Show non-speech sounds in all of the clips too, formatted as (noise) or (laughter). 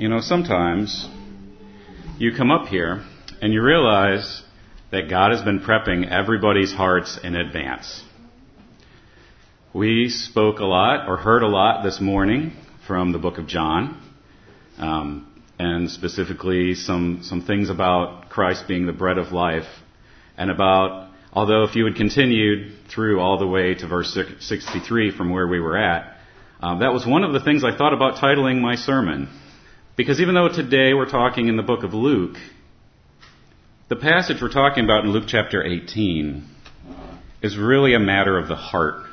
You know, sometimes you come up here and you realize that God has been prepping everybody's hearts in advance. We spoke a lot or heard a lot this morning from the book of John, um, and specifically some, some things about Christ being the bread of life, and about, although if you had continued through all the way to verse 63 from where we were at, um, that was one of the things I thought about titling my sermon. Because even though today we're talking in the book of Luke, the passage we're talking about in Luke chapter 18 is really a matter of the heart.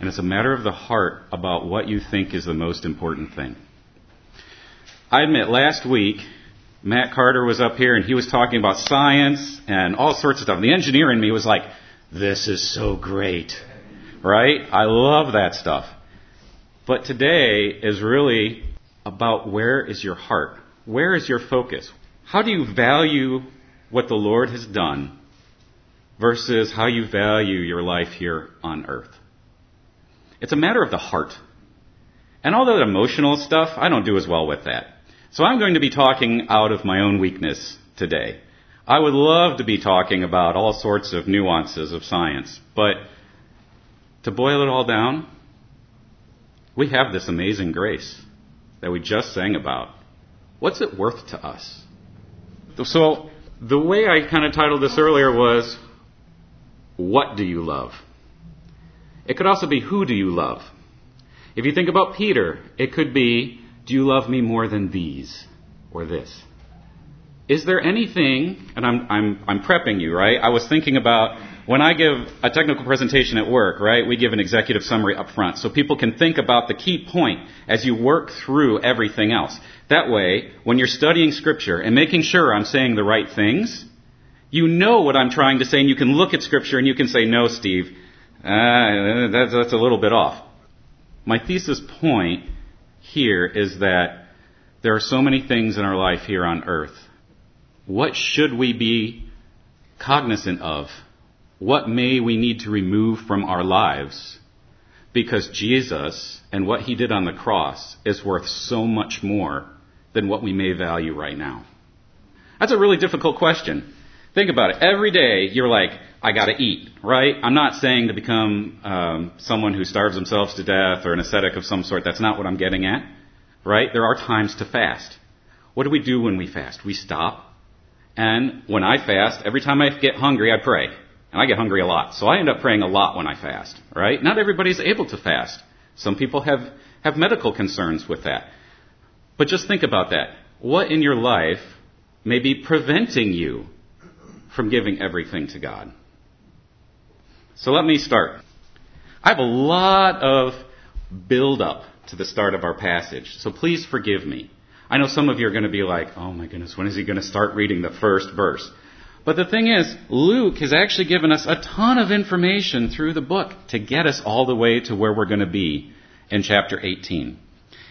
And it's a matter of the heart about what you think is the most important thing. I admit, last week, Matt Carter was up here and he was talking about science and all sorts of stuff. The engineer in me was like, this is so great. Right? I love that stuff. But today is really about where is your heart? Where is your focus? How do you value what the Lord has done versus how you value your life here on earth. It's a matter of the heart. And all that emotional stuff, I don't do as well with that. So I'm going to be talking out of my own weakness today. I would love to be talking about all sorts of nuances of science, but to boil it all down, we have this amazing grace that we just sang about. What's it worth to us? So the way I kind of titled this earlier was, What do you love? It could also be, Who do you love? If you think about Peter, it could be, Do you love me more than these or this? Is there anything, and I'm, I'm, I'm prepping you, right? I was thinking about when I give a technical presentation at work, right, we give an executive summary up front so people can think about the key point as you work through everything else. That way, when you're studying scripture and making sure I'm saying the right things, you know what I'm trying to say and you can look at scripture and you can say, no, Steve, uh, that's, that's a little bit off. My thesis point here is that there are so many things in our life here on earth. What should we be cognizant of what may we need to remove from our lives? Because Jesus and what he did on the cross is worth so much more than what we may value right now. That's a really difficult question. Think about it. Every day you're like, I gotta eat, right? I'm not saying to become um, someone who starves themselves to death or an ascetic of some sort. That's not what I'm getting at, right? There are times to fast. What do we do when we fast? We stop. And when I fast, every time I get hungry, I pray. And I get hungry a lot. So I end up praying a lot when I fast, right? Not everybody's able to fast. Some people have, have medical concerns with that. But just think about that. What in your life may be preventing you from giving everything to God? So let me start. I have a lot of build up to the start of our passage, so please forgive me. I know some of you are going to be like, oh my goodness, when is he going to start reading the first verse? But the thing is, Luke has actually given us a ton of information through the book to get us all the way to where we're going to be in chapter 18.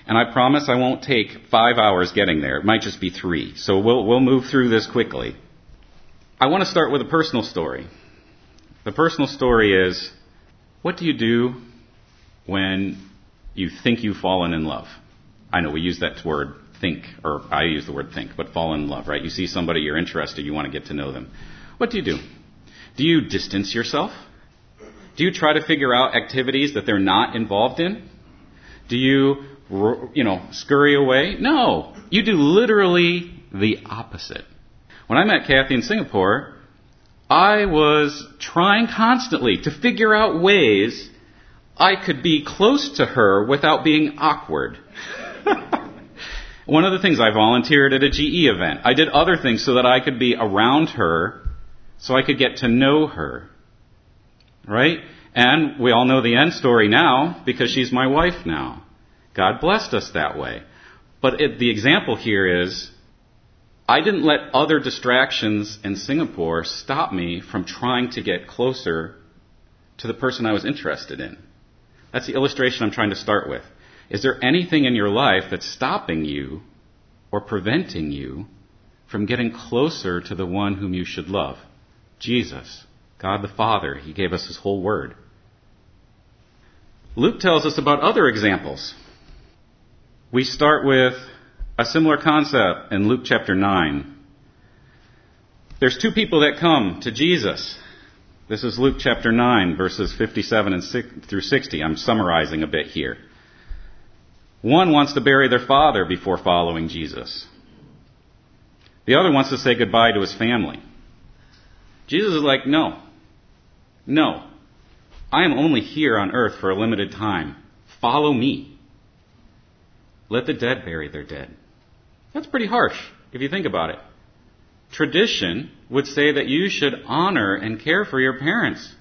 And I promise I won't take five hours getting there. It might just be three. So we'll, we'll move through this quickly. I want to start with a personal story. The personal story is what do you do when you think you've fallen in love? I know we use that word think, or I use the word think, but fall in love, right? You see somebody you're interested, you want to get to know them. What do you do? Do you distance yourself? Do you try to figure out activities that they're not involved in? Do you, you know, scurry away? No. You do literally the opposite. When I met Kathy in Singapore, I was trying constantly to figure out ways I could be close to her without being awkward. (laughs) One of the things I volunteered at a GE event. I did other things so that I could be around her, so I could get to know her. Right? And we all know the end story now because she's my wife now. God blessed us that way. But it, the example here is I didn't let other distractions in Singapore stop me from trying to get closer to the person I was interested in. That's the illustration I'm trying to start with. Is there anything in your life that's stopping you or preventing you from getting closer to the one whom you should love? Jesus, God the Father. He gave us His whole word. Luke tells us about other examples. We start with A similar concept in Luke chapter 9. There's two people that come to Jesus. This is Luke chapter 9, verses 57 and 6, through 60. I'm summarizing a bit here. One wants to bury their father before following Jesus. The other wants to say goodbye to his family. Jesus is like, no. No. I am only here on earth for a limited time. Follow me. Let the dead bury their dead. That's pretty harsh if you think about it. Tradition would say that you should honor and care for your parents.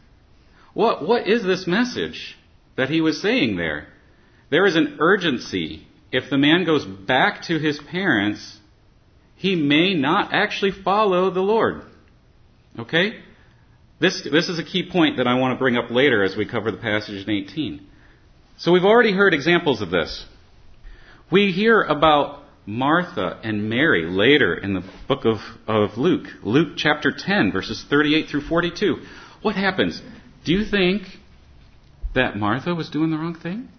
What, what is this message that he was saying there? There is an urgency. If the man goes back to his parents, he may not actually follow the Lord. Okay? This, this is a key point that I want to bring up later as we cover the passage in 18. So we've already heard examples of this. We hear about Martha and Mary later in the book of, of Luke. Luke chapter 10, verses 38 through 42. What happens? Do you think that Martha was doing the wrong thing?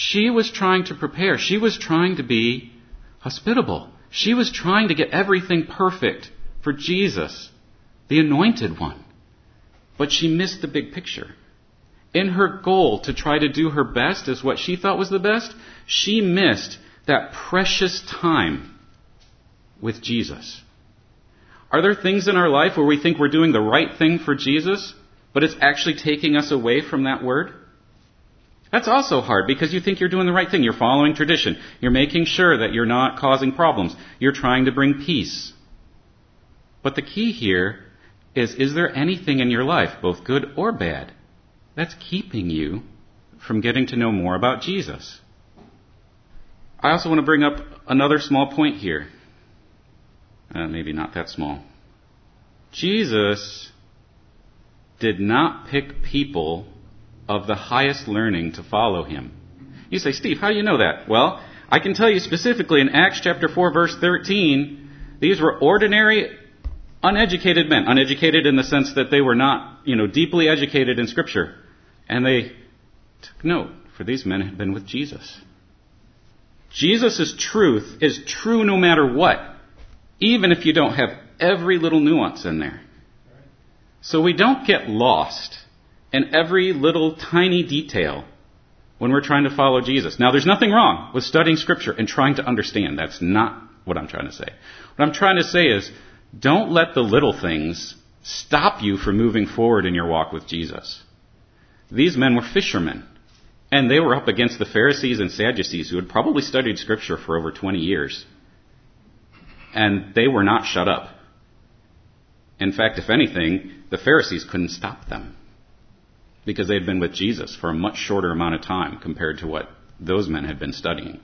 She was trying to prepare. She was trying to be hospitable. She was trying to get everything perfect for Jesus the anointed one. But she missed the big picture. In her goal to try to do her best as what she thought was the best, she missed that precious time with Jesus. Are there things in our life where we think we're doing the right thing for Jesus, but it's actually taking us away from that word? That's also hard because you think you're doing the right thing. You're following tradition. You're making sure that you're not causing problems. You're trying to bring peace. But the key here is is there anything in your life, both good or bad, that's keeping you from getting to know more about Jesus? I also want to bring up another small point here. Uh, maybe not that small. Jesus did not pick people of the highest learning to follow him. You say, Steve, how do you know that? Well, I can tell you specifically in Acts chapter 4 verse 13, these were ordinary uneducated men, uneducated in the sense that they were not, you know, deeply educated in Scripture. And they took note, for these men had been with Jesus. Jesus' truth is true no matter what, even if you don't have every little nuance in there. So we don't get lost in every little tiny detail when we're trying to follow Jesus. Now, there's nothing wrong with studying Scripture and trying to understand. That's not what I'm trying to say. What I'm trying to say is don't let the little things stop you from moving forward in your walk with Jesus. These men were fishermen, and they were up against the Pharisees and Sadducees who had probably studied Scripture for over 20 years. And they were not shut up. In fact, if anything, the Pharisees couldn't stop them because they had been with Jesus for a much shorter amount of time compared to what those men had been studying.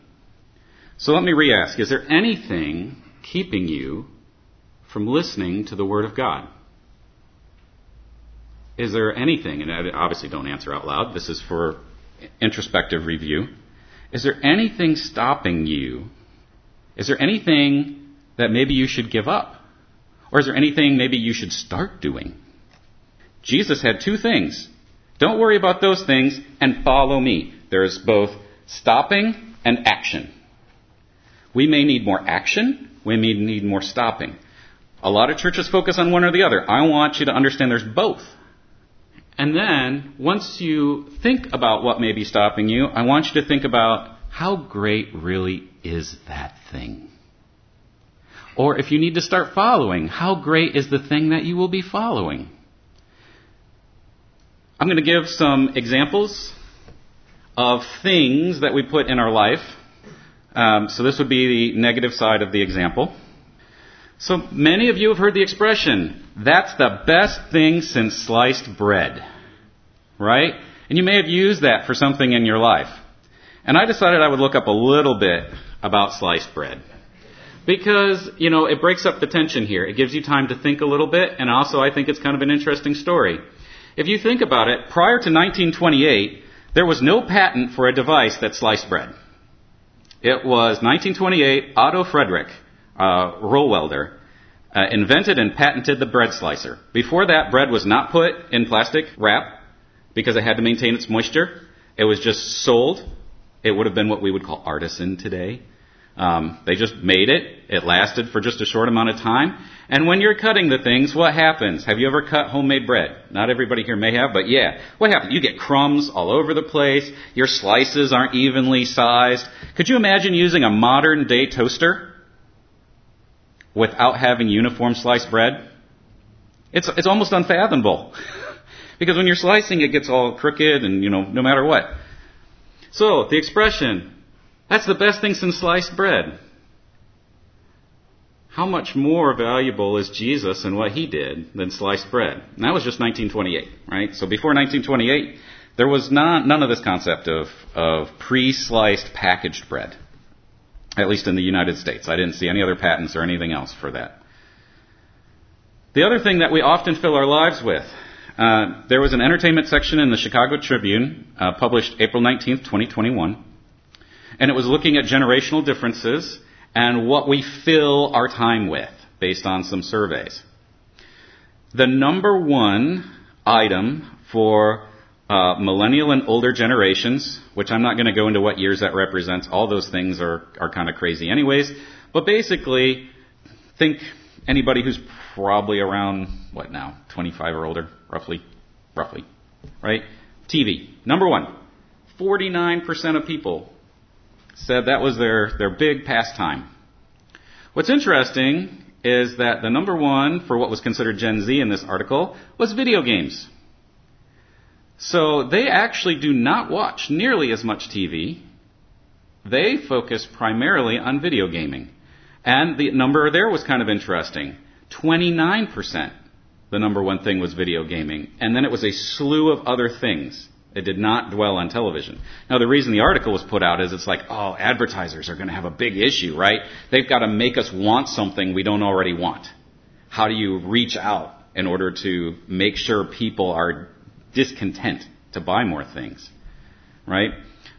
So let me re ask Is there anything keeping you from listening to the Word of God? Is there anything, and I obviously don't answer out loud, this is for introspective review. Is there anything stopping you? Is there anything that maybe you should give up? Or is there anything maybe you should start doing? Jesus had two things. Don't worry about those things and follow me. There is both stopping and action. We may need more action, we may need more stopping. A lot of churches focus on one or the other. I want you to understand there's both. And then, once you think about what may be stopping you, I want you to think about how great really is that thing? Or if you need to start following, how great is the thing that you will be following? I'm going to give some examples of things that we put in our life. Um, so this would be the negative side of the example. So many of you have heard the expression, that's the best thing since sliced bread. Right? And you may have used that for something in your life. And I decided I would look up a little bit about sliced bread. Because, you know, it breaks up the tension here. It gives you time to think a little bit, and also I think it's kind of an interesting story. If you think about it, prior to 1928, there was no patent for a device that sliced bread. It was 1928, Otto Frederick, uh, Rohwedder, uh, invented and patented the bread slicer. Before that, bread was not put in plastic wrap because it had to maintain its moisture. It was just sold. It would have been what we would call artisan today. Um, they just made it. It lasted for just a short amount of time. And when you're cutting the things, what happens? Have you ever cut homemade bread? Not everybody here may have, but yeah. What happens? You get crumbs all over the place. Your slices aren't evenly sized. Could you imagine using a modern day toaster without having uniform sliced bread? It's, it's almost unfathomable. (laughs) because when you're slicing, it gets all crooked and, you know, no matter what. So, the expression, that's the best thing since sliced bread. How much more valuable is Jesus and what he did than sliced bread? And that was just 1928, right? So before 1928, there was not, none of this concept of, of pre-sliced packaged bread. At least in the United States. I didn't see any other patents or anything else for that. The other thing that we often fill our lives with, uh, there was an entertainment section in the Chicago Tribune, uh, published April 19, 2021 and it was looking at generational differences and what we fill our time with based on some surveys. The number one item for uh, millennial and older generations, which I'm not going to go into what years that represents, all those things are, are kind of crazy anyways, but basically, think anybody who's probably around, what now, 25 or older, roughly, roughly, right? TV, number one. 49% of people said that was their, their big pastime. What's interesting is that the number one for what was considered Gen Z in this article was video games. So they actually do not watch nearly as much TV. They focus primarily on video gaming. And the number there was kind of interesting. 29%. The number one thing was video gaming. And then it was a slew of other things. It did not dwell on television. Now, the reason the article was put out is it's like, oh, advertisers are going to have a big issue, right? They've got to make us want something we don't already want. How do you reach out in order to make sure people are discontent to buy more things, right?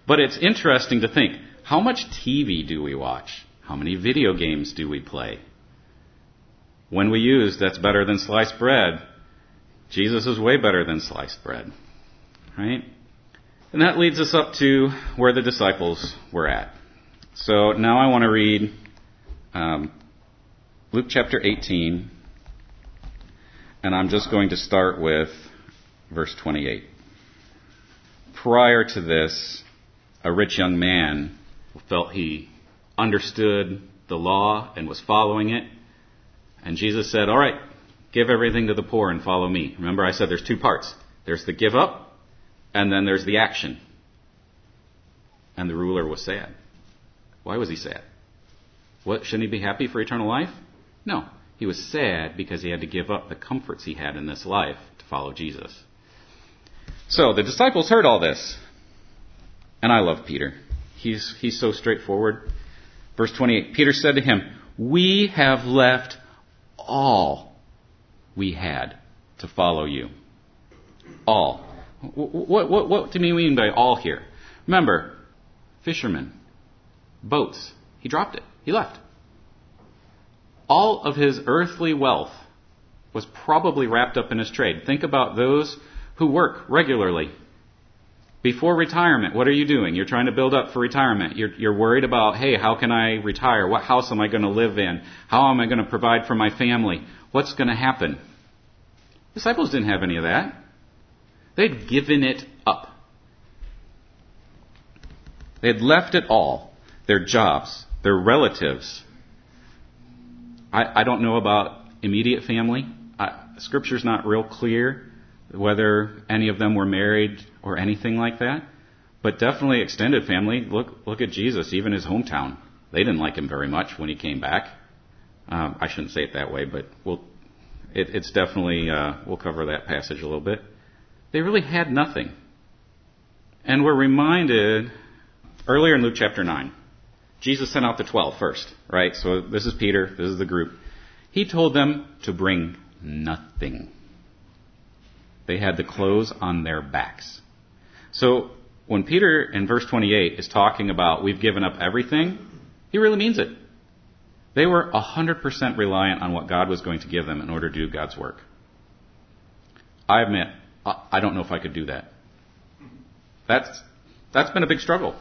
But it's interesting to think how much TV do we watch? How many video games do we play? When we use that's better than sliced bread, Jesus is way better than sliced bread right? And that leads us up to where the disciples were at. So now I want to read um, Luke chapter 18, and I'm just going to start with verse 28. Prior to this, a rich young man felt he understood the law and was following it. And Jesus said, All right, give everything to the poor and follow me. Remember, I said there's two parts there's the give up and then there's the action. And the ruler was sad. Why was he sad? What, shouldn't he be happy for eternal life? No. He was sad because he had to give up the comforts he had in this life to follow Jesus. So the disciples heard all this. And I love Peter. He's, he's so straightforward. Verse 28 Peter said to him, We have left all we had to follow you. All. What, what, what do you mean by all here? Remember, fishermen, boats. He dropped it. He left. All of his earthly wealth was probably wrapped up in his trade. Think about those who work regularly. Before retirement, what are you doing? You're trying to build up for retirement. You're, you're worried about, hey, how can I retire? What house am I going to live in? How am I going to provide for my family? What's going to happen? Disciples didn't have any of that. They'd given it up. They had left it all their jobs, their relatives. I, I don't know about immediate family. I, scripture's not real clear whether any of them were married or anything like that. But definitely extended family. Look, look at Jesus, even his hometown. They didn't like him very much when he came back. Um, I shouldn't say it that way, but we'll, it, it's definitely, uh, we'll cover that passage a little bit. They really had nothing. And we're reminded earlier in Luke chapter 9, Jesus sent out the 12 first, right? So this is Peter, this is the group. He told them to bring nothing. They had the clothes on their backs. So when Peter in verse 28 is talking about we've given up everything, he really means it. They were 100% reliant on what God was going to give them in order to do God's work. I admit, I don't know if I could do that. That's, that's been a big struggle.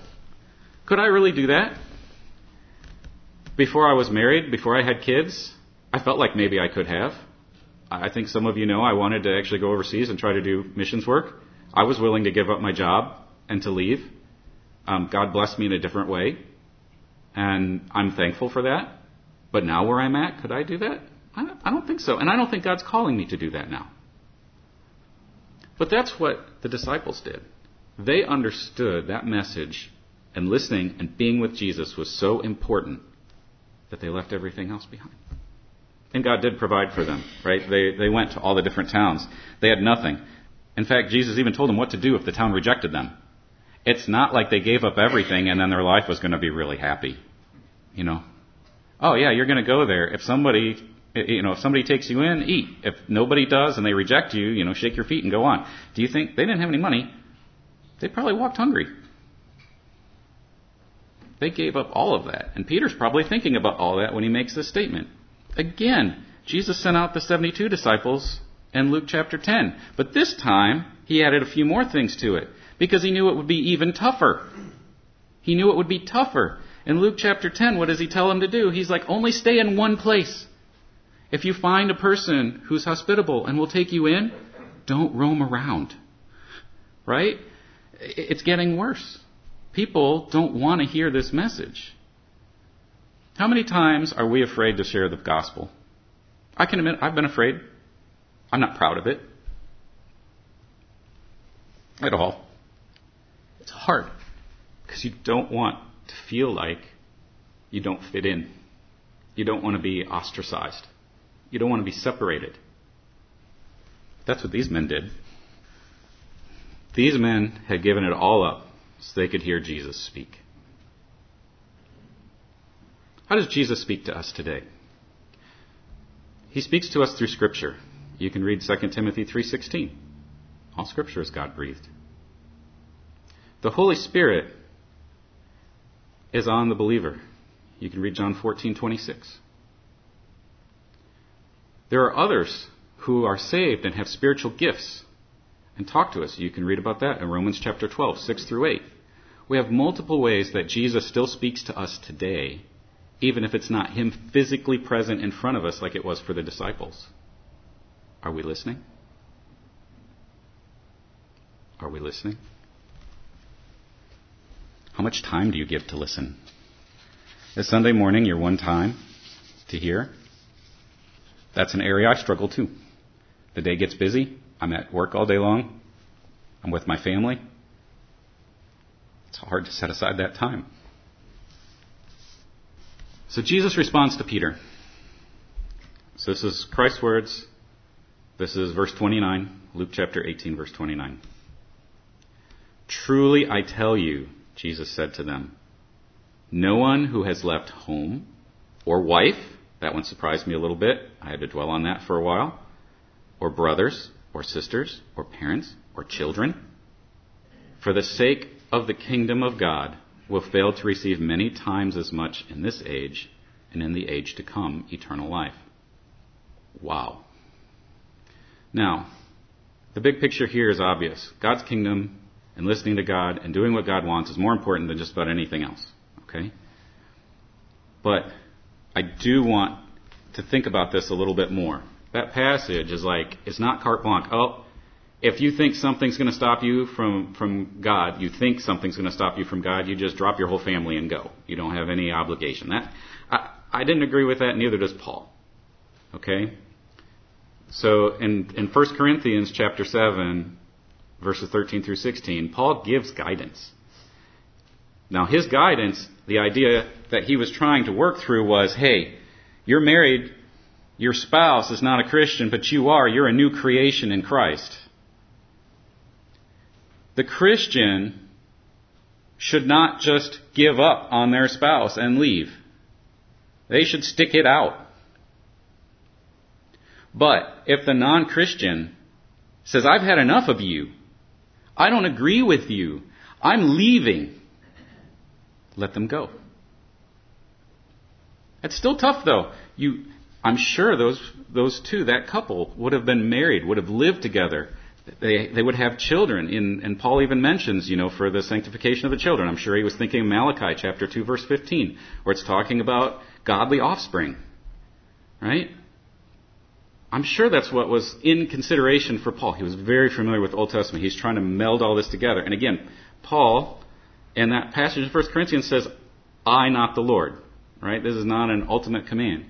Could I really do that? Before I was married, before I had kids, I felt like maybe I could have. I think some of you know I wanted to actually go overseas and try to do missions work. I was willing to give up my job and to leave. Um, God blessed me in a different way, and I'm thankful for that. But now where I'm at, could I do that? I don't, I don't think so, and I don't think God's calling me to do that now. But that's what the disciples did. They understood that message, and listening and being with Jesus was so important that they left everything else behind. And God did provide for them, right? They, they went to all the different towns. They had nothing. In fact, Jesus even told them what to do if the town rejected them. It's not like they gave up everything and then their life was going to be really happy. You know? Oh yeah, you're going to go there. If somebody, you know, if somebody takes you in, eat. If nobody does and they reject you, you know, shake your feet and go on. Do you think they didn't have any money? They probably walked hungry. They gave up all of that. And Peter's probably thinking about all that when he makes this statement. Again, Jesus sent out the 72 disciples in Luke chapter 10. But this time, he added a few more things to it because he knew it would be even tougher. He knew it would be tougher. In Luke chapter 10, what does he tell them to do? He's like, only stay in one place. If you find a person who's hospitable and will take you in, don't roam around. Right? It's getting worse. People don't want to hear this message. How many times are we afraid to share the gospel? I can admit I've been afraid. I'm not proud of it. At all. It's hard because you don't want to feel like you don't fit in. You don't want to be ostracized. You don't want to be separated. That's what these men did. These men had given it all up so they could hear Jesus speak. How does Jesus speak to us today? He speaks to us through scripture. You can read 2 Timothy 3:16. All scripture is God-breathed. The Holy Spirit is on the believer. You can read John 14:26. There are others who are saved and have spiritual gifts and talk to us. You can read about that in Romans chapter 12, 6 through 8. We have multiple ways that Jesus still speaks to us today even if it's not Him physically present in front of us like it was for the disciples. Are we listening? Are we listening? How much time do you give to listen? Is Sunday morning your one time to hear? That's an area I struggle too. The day gets busy. I'm at work all day long. I'm with my family. It's hard to set aside that time. So Jesus responds to Peter. So this is Christ's words. This is verse 29, Luke chapter 18, verse 29. Truly I tell you, Jesus said to them, no one who has left home or wife, that one surprised me a little bit. I had to dwell on that for a while, or brothers or sisters or parents or children, for the sake of the kingdom of God will fail to receive many times as much in this age and in the age to come eternal life. Wow. Now, the big picture here is obvious. God's kingdom and listening to God and doing what God wants is more important than just about anything else. Okay? But I do want to think about this a little bit more. That passage is like, it's not carte blanche. Oh, if you think something's going to stop you from, from God, you think something's going to stop you from God, you just drop your whole family and go. You don't have any obligation. That, I, I didn't agree with that, neither does Paul. Okay? So in, in 1 Corinthians chapter 7, verses 13 through 16, Paul gives guidance. Now his guidance, the idea that he was trying to work through was, hey, you're married, your spouse is not a Christian, but you are, you're a new creation in Christ. The Christian should not just give up on their spouse and leave. They should stick it out. But if the non-Christian says, I've had enough of you, I don't agree with you, I'm leaving, let them go. It's still tough though. You, I'm sure those, those two, that couple, would have been married, would have lived together, they, they would have children. In, and Paul even mentions, you know, for the sanctification of the children. I'm sure he was thinking of Malachi chapter 2 verse 15, where it's talking about godly offspring. Right? I'm sure that's what was in consideration for Paul. He was very familiar with Old Testament. He's trying to meld all this together. And again, Paul, in that passage in 1 Corinthians, says, I, not the Lord. Right? This is not an ultimate command.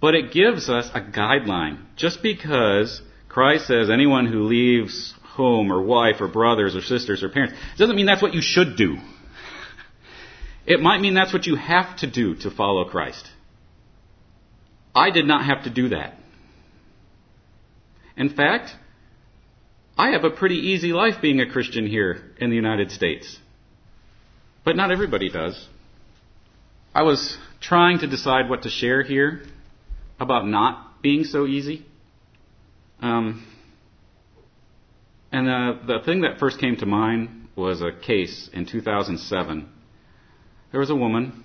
But it gives us a guideline. Just because Christ says anyone who leaves home or wife or brothers or sisters or parents, doesn't mean that's what you should do. (laughs) It might mean that's what you have to do to follow Christ. I did not have to do that. In fact, I have a pretty easy life being a Christian here in the United States. But not everybody does. I was trying to decide what to share here about not being so easy. Um, and uh, the thing that first came to mind was a case in 2007. There was a woman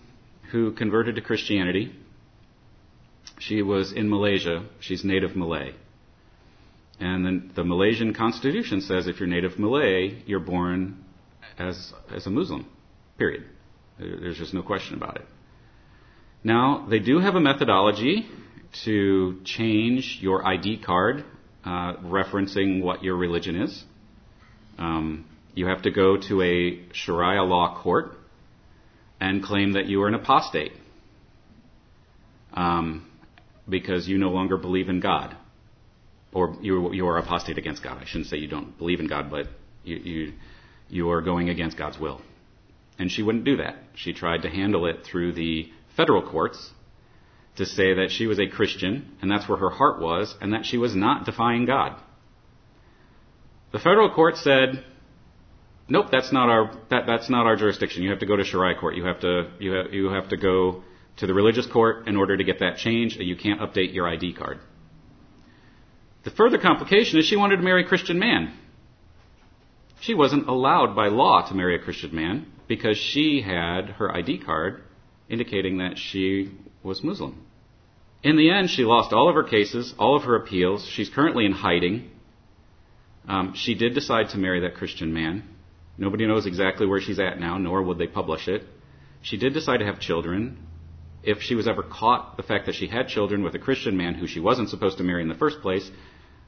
who converted to Christianity. She was in Malaysia. She's native Malay. And then the Malaysian constitution says if you're native Malay, you're born as, as a Muslim. Period. There's just no question about it. Now, they do have a methodology to change your ID card uh, referencing what your religion is. Um, you have to go to a Sharia law court and claim that you are an apostate um, because you no longer believe in God. Or you, you are apostate against God. I shouldn't say you don't believe in God, but you, you, you are going against God's will. And she wouldn't do that. She tried to handle it through the federal courts to say that she was a Christian, and that's where her heart was, and that she was not defying God. The federal court said, "Nope, that's not our that, that's not our jurisdiction. You have to go to Sharia court. You have to you have, you have to go to the religious court in order to get that changed. And you can't update your ID card." The further complication is she wanted to marry a Christian man. She wasn't allowed by law to marry a Christian man because she had her ID card indicating that she was Muslim. In the end, she lost all of her cases, all of her appeals. She's currently in hiding. Um, she did decide to marry that Christian man. Nobody knows exactly where she's at now, nor would they publish it. She did decide to have children. If she was ever caught the fact that she had children with a Christian man who she wasn't supposed to marry in the first place,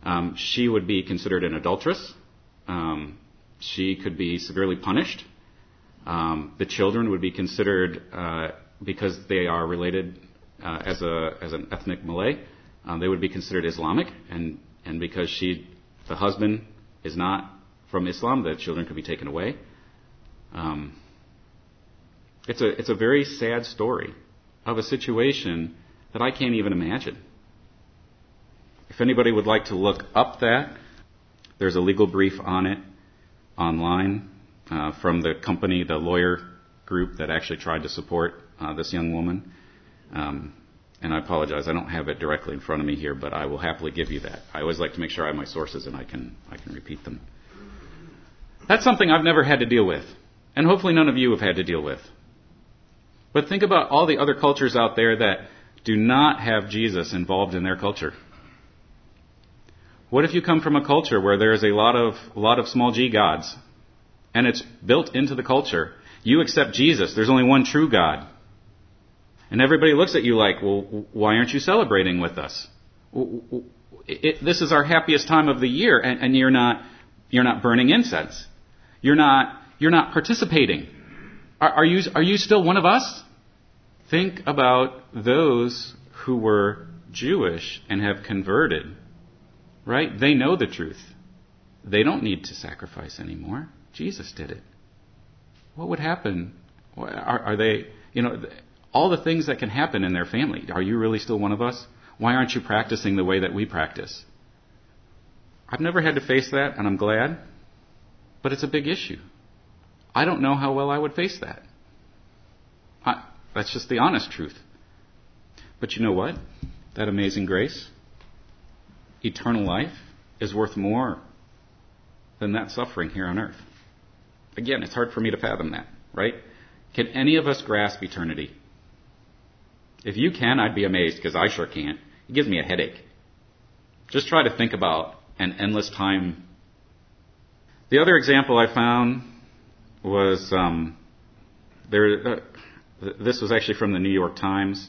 um, she would be considered an adulteress. Um, she could be severely punished. Um, the children would be considered uh, because they are related uh, as a as an ethnic Malay, um, they would be considered Islamic, and and because she, the husband, is not from Islam, the children could be taken away. Um, it's a it's a very sad story of a situation that I can't even imagine. If anybody would like to look up that, there's a legal brief on it online uh, from the company, the lawyer group that actually tried to support uh, this young woman. Um, and I apologize, I don't have it directly in front of me here, but I will happily give you that. I always like to make sure I have my sources and I can I can repeat them. That's something I've never had to deal with, and hopefully none of you have had to deal with. But think about all the other cultures out there that do not have Jesus involved in their culture. What if you come from a culture where there is a lot of a lot of small g gods, and it's built into the culture? You accept Jesus. There's only one true God. And everybody looks at you like, well, why aren't you celebrating with us? It, this is our happiest time of the year, and, and you're not you're not burning incense. You're not you're not participating. Are, are you are you still one of us? Think about those who were Jewish and have converted. Right? They know the truth. They don't need to sacrifice anymore. Jesus did it. What would happen? Are, are they, you know, all the things that can happen in their family. Are you really still one of us? Why aren't you practicing the way that we practice? I've never had to face that, and I'm glad, but it's a big issue. I don't know how well I would face that. I, that's just the honest truth. But you know what? That amazing grace, eternal life, is worth more than that suffering here on earth. Again, it's hard for me to fathom that, right? Can any of us grasp eternity? If you can, I'd be amazed because I sure can't. It gives me a headache. Just try to think about an endless time. The other example I found was um, there. Uh, This was actually from the New York Times.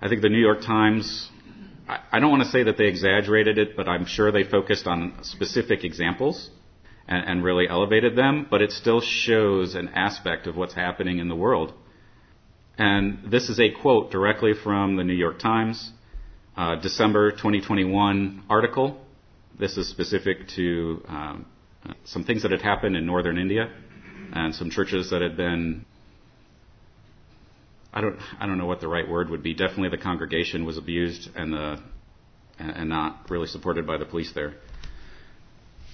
I think the New York Times, I don't want to say that they exaggerated it, but I'm sure they focused on specific examples and, and really elevated them, but it still shows an aspect of what's happening in the world. And this is a quote directly from the New York Times, uh, December 2021 article. This is specific to um, some things that had happened in northern India and some churches that had been I don't I don't know what the right word would be. Definitely the congregation was abused and the and not really supported by the police there.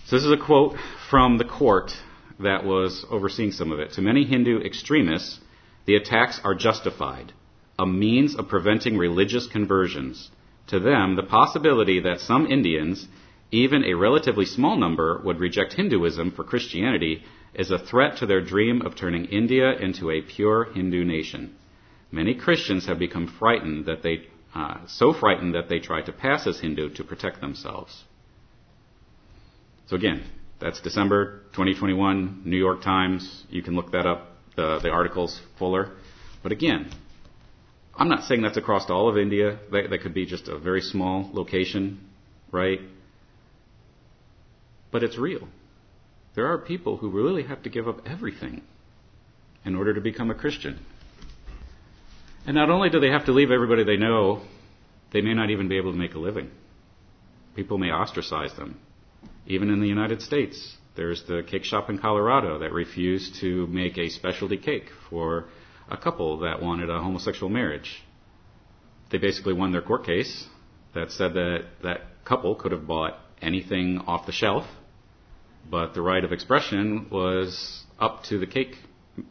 So this is a quote from the court that was overseeing some of it. To many Hindu extremists, the attacks are justified, a means of preventing religious conversions. To them, the possibility that some Indians, even a relatively small number, would reject Hinduism for Christianity is a threat to their dream of turning India into a pure Hindu nation. Many Christians have become frightened that they, uh, so frightened that they try to pass as Hindu to protect themselves. So again, that's December 2021, New York Times. You can look that up. The, the article's fuller. But again, I'm not saying that's across all of India. That, that could be just a very small location, right? But it's real. There are people who really have to give up everything in order to become a Christian. And not only do they have to leave everybody they know, they may not even be able to make a living. People may ostracize them. Even in the United States, there's the cake shop in Colorado that refused to make a specialty cake for a couple that wanted a homosexual marriage. They basically won their court case that said that that couple could have bought anything off the shelf, but the right of expression was up to the cake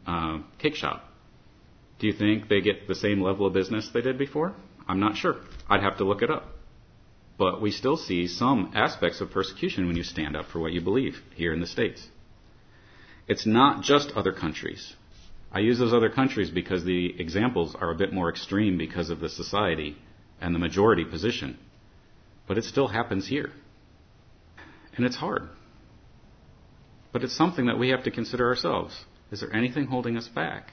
uh, cake shop. Do you think they get the same level of business they did before? I'm not sure. I'd have to look it up. But we still see some aspects of persecution when you stand up for what you believe here in the States. It's not just other countries. I use those other countries because the examples are a bit more extreme because of the society and the majority position. But it still happens here. And it's hard. But it's something that we have to consider ourselves. Is there anything holding us back?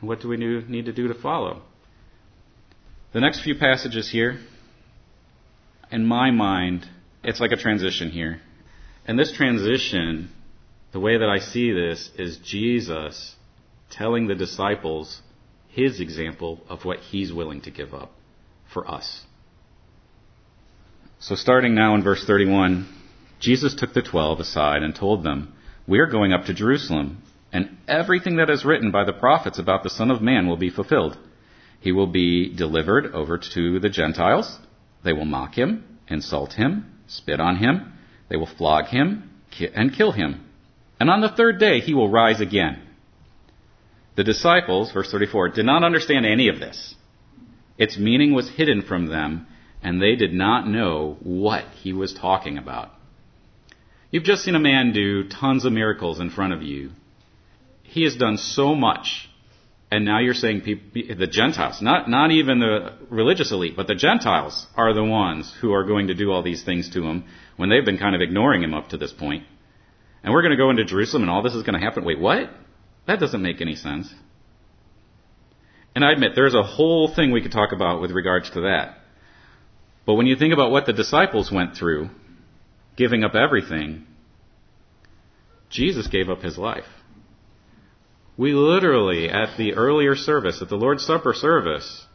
And what do we need to do to follow? The next few passages here, in my mind, it's like a transition here. And this transition, the way that I see this, is Jesus telling the disciples his example of what he's willing to give up for us. So starting now in verse 31, Jesus took the twelve aside and told them, We are going up to Jerusalem and everything that is written by the prophets about the Son of Man will be fulfilled. He will be delivered over to the Gentiles. They will mock him, insult him, spit on him. They will flog him and kill him. And on the third day he will rise again. The disciples, verse 34, did not understand any of this. Its meaning was hidden from them, and they did not know what he was talking about. You've just seen a man do tons of miracles in front of you, he has done so much. And now you're saying people, the Gentiles, not, not even the religious elite, but the Gentiles are the ones who are going to do all these things to him when they've been kind of ignoring him up to this point. And we're going to go into Jerusalem and all this is going to happen. Wait, what? That doesn't make any sense. And I admit, there's a whole thing we could talk about with regards to that. But when you think about what the disciples went through, giving up everything, Jesus gave up his life. We literally, at the earlier service, at the Lord's Supper service,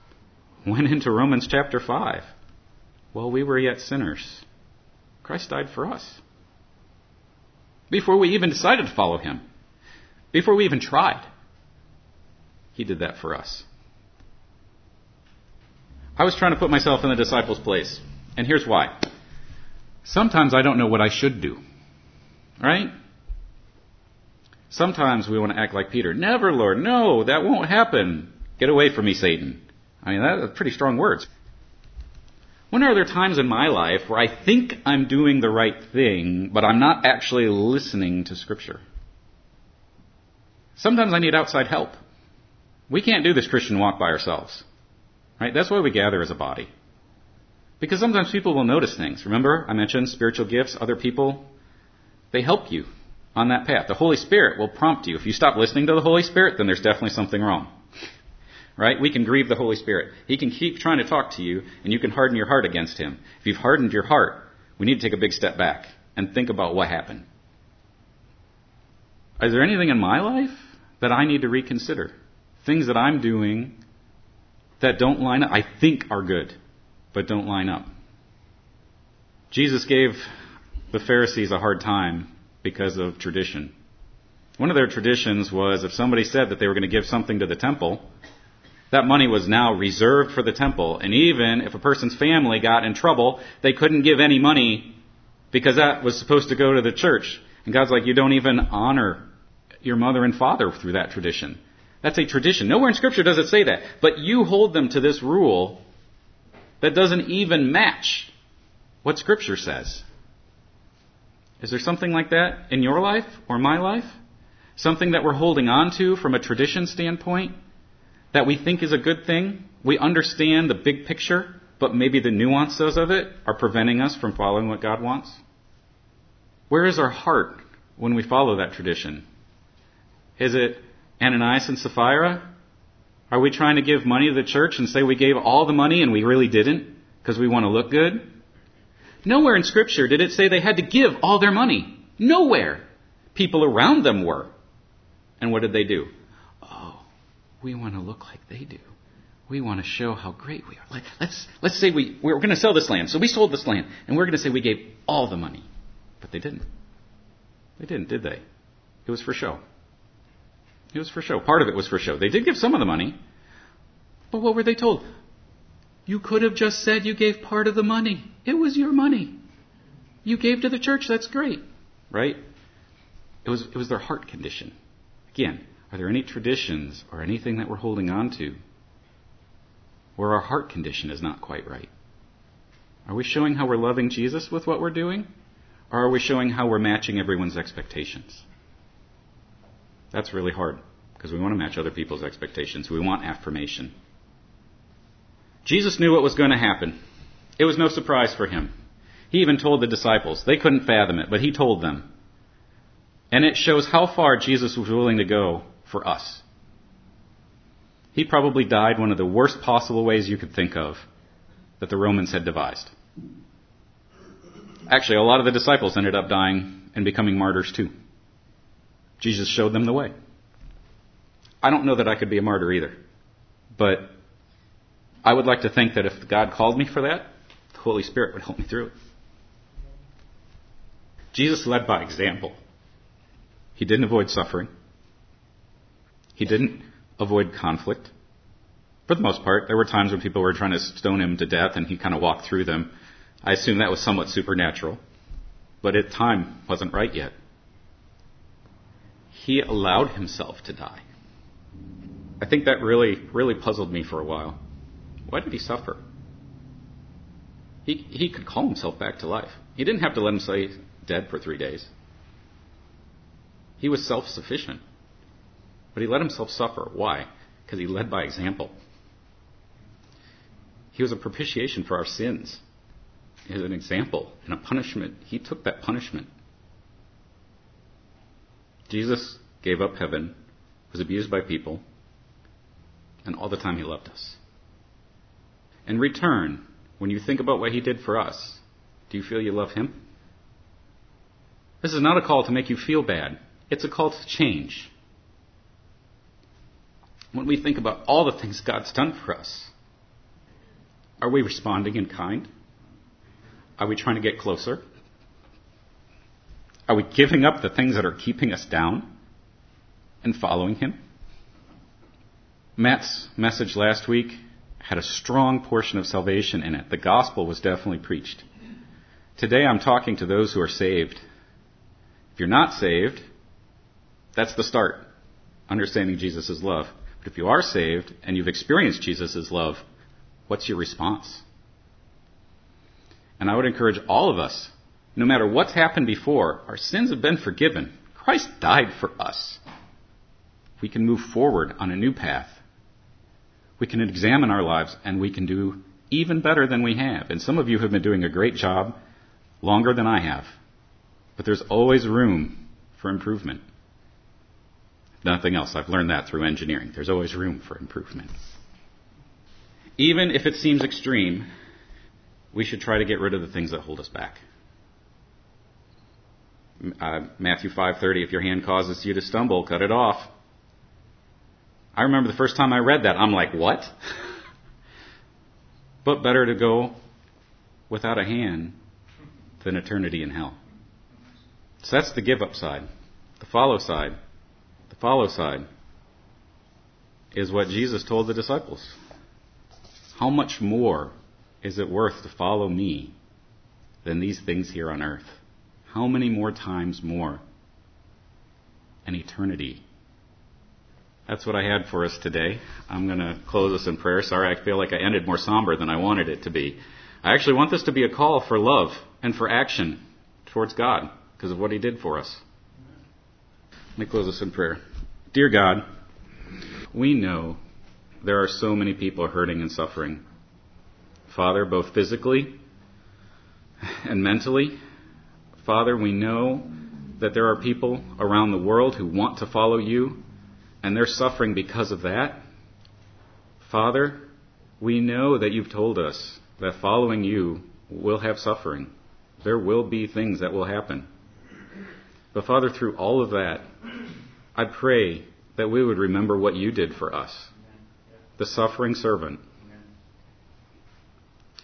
went into Romans chapter 5. While we were yet sinners, Christ died for us. Before we even decided to follow Him, before we even tried, He did that for us. I was trying to put myself in the disciples' place, and here's why. Sometimes I don't know what I should do. Right? Sometimes we want to act like Peter. Never, Lord. No, that won't happen. Get away from me, Satan. I mean, that's pretty strong words. When are there times in my life where I think I'm doing the right thing, but I'm not actually listening to Scripture? Sometimes I need outside help. We can't do this Christian walk by ourselves. Right? That's why we gather as a body. Because sometimes people will notice things. Remember, I mentioned spiritual gifts, other people, they help you on that path. The Holy Spirit will prompt you. If you stop listening to the Holy Spirit, then there's definitely something wrong. right? We can grieve the Holy Spirit. He can keep trying to talk to you, and you can harden your heart against him. If you've hardened your heart, we need to take a big step back and think about what happened. Is there anything in my life that I need to reconsider? Things that I'm doing that don't line up, I think are good, but don't line up. Jesus gave the Pharisees a hard time because of tradition. One of their traditions was if somebody said that they were going to give something to the temple, that money was now reserved for the temple. And even if a person's family got in trouble, they couldn't give any money because that was supposed to go to the church. And God's like, you don't even honor your mother and father through that tradition. That's a tradition. Nowhere in Scripture does it say that. But you hold them to this rule that doesn't even match what Scripture says. Is there something like that in your life or my life? Something that we're holding on to from a tradition standpoint that we think is a good thing? We understand the big picture, but maybe the nuances of it are preventing us from following what God wants? Where is our heart when we follow that tradition? Is it Ananias and Sapphira? Are we trying to give money to the church and say we gave all the money and we really didn't because we want to look good? Nowhere in Scripture did it say they had to give all their money. Nowhere. People around them were. And what did they do? Oh, we want to look like they do. We want to show how great we are. Let's, let's say we, we're going to sell this land. So we sold this land, and we're going to say we gave all the money. But they didn't. They didn't, did they? It was for show. It was for show. Part of it was for show. They did give some of the money. But what were they told? You could have just said you gave part of the money. It was your money. You gave to the church. That's great. Right? It was, it was their heart condition. Again, are there any traditions or anything that we're holding on to where our heart condition is not quite right? Are we showing how we're loving Jesus with what we're doing? Or are we showing how we're matching everyone's expectations? That's really hard because we want to match other people's expectations. We want affirmation. Jesus knew what was going to happen. It was no surprise for him. He even told the disciples. They couldn't fathom it, but he told them. And it shows how far Jesus was willing to go for us. He probably died one of the worst possible ways you could think of that the Romans had devised. Actually, a lot of the disciples ended up dying and becoming martyrs too. Jesus showed them the way. I don't know that I could be a martyr either, but I would like to think that if God called me for that, the Holy Spirit would help me through it. Jesus led by example. He didn't avoid suffering. He didn't avoid conflict. For the most part, there were times when people were trying to stone him to death and he kind of walked through them. I assume that was somewhat supernatural. But at time wasn't right yet. He allowed himself to die. I think that really, really puzzled me for a while. Why did he suffer? He, he could call himself back to life. He didn't have to let him stay dead for three days. He was self sufficient. But he let himself suffer. Why? Because he led by example. He was a propitiation for our sins. He was an example and a punishment. He took that punishment. Jesus gave up heaven, was abused by people, and all the time he loved us. In return, when you think about what he did for us, do you feel you love him? This is not a call to make you feel bad. It's a call to change. When we think about all the things God's done for us, are we responding in kind? Are we trying to get closer? Are we giving up the things that are keeping us down and following Him? Matt's message last week had a strong portion of salvation in it. The gospel was definitely preached. Today I'm talking to those who are saved. If you're not saved, that's the start. Understanding Jesus' love. But if you are saved and you've experienced Jesus' love, what's your response? And I would encourage all of us, no matter what's happened before, our sins have been forgiven. Christ died for us. We can move forward on a new path we can examine our lives and we can do even better than we have. And some of you have been doing a great job longer than I have. But there's always room for improvement. If nothing else, I've learned that through engineering. There's always room for improvement. even if it seems extreme, we should try to get rid of the things that hold us back. Uh, Matthew 5:30 if your hand causes you to stumble cut it off I remember the first time I read that I'm like what but better to go without a hand than eternity in hell so that's the give up side the follow side the follow side is what Jesus told the disciples how much more is it worth to follow me than these things here on earth how many more times more? An eternity. That's what I had for us today. I'm going to close us in prayer. Sorry, I feel like I ended more somber than I wanted it to be. I actually want this to be a call for love and for action towards God because of what He did for us. Let me close this in prayer. Dear God, we know there are so many people hurting and suffering. Father, both physically and mentally, Father, we know that there are people around the world who want to follow you, and they're suffering because of that. Father, we know that you've told us that following you will have suffering. There will be things that will happen. But Father, through all of that, I pray that we would remember what you did for us, the suffering servant.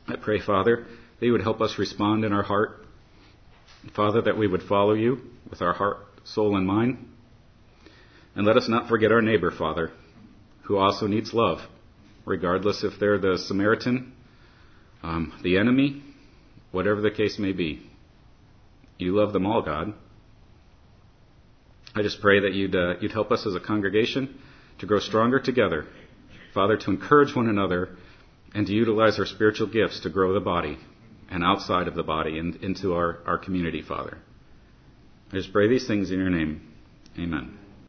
I pray, Father, that you would help us respond in our heart Father, that we would follow you with our heart, soul, and mind. And let us not forget our neighbor, Father, who also needs love, regardless if they're the Samaritan, um, the enemy, whatever the case may be. You love them all, God. I just pray that you'd, uh, you'd help us as a congregation to grow stronger together. Father, to encourage one another and to utilize our spiritual gifts to grow the body and outside of the body and into our, our community, Father. I just pray these things in your name. Amen.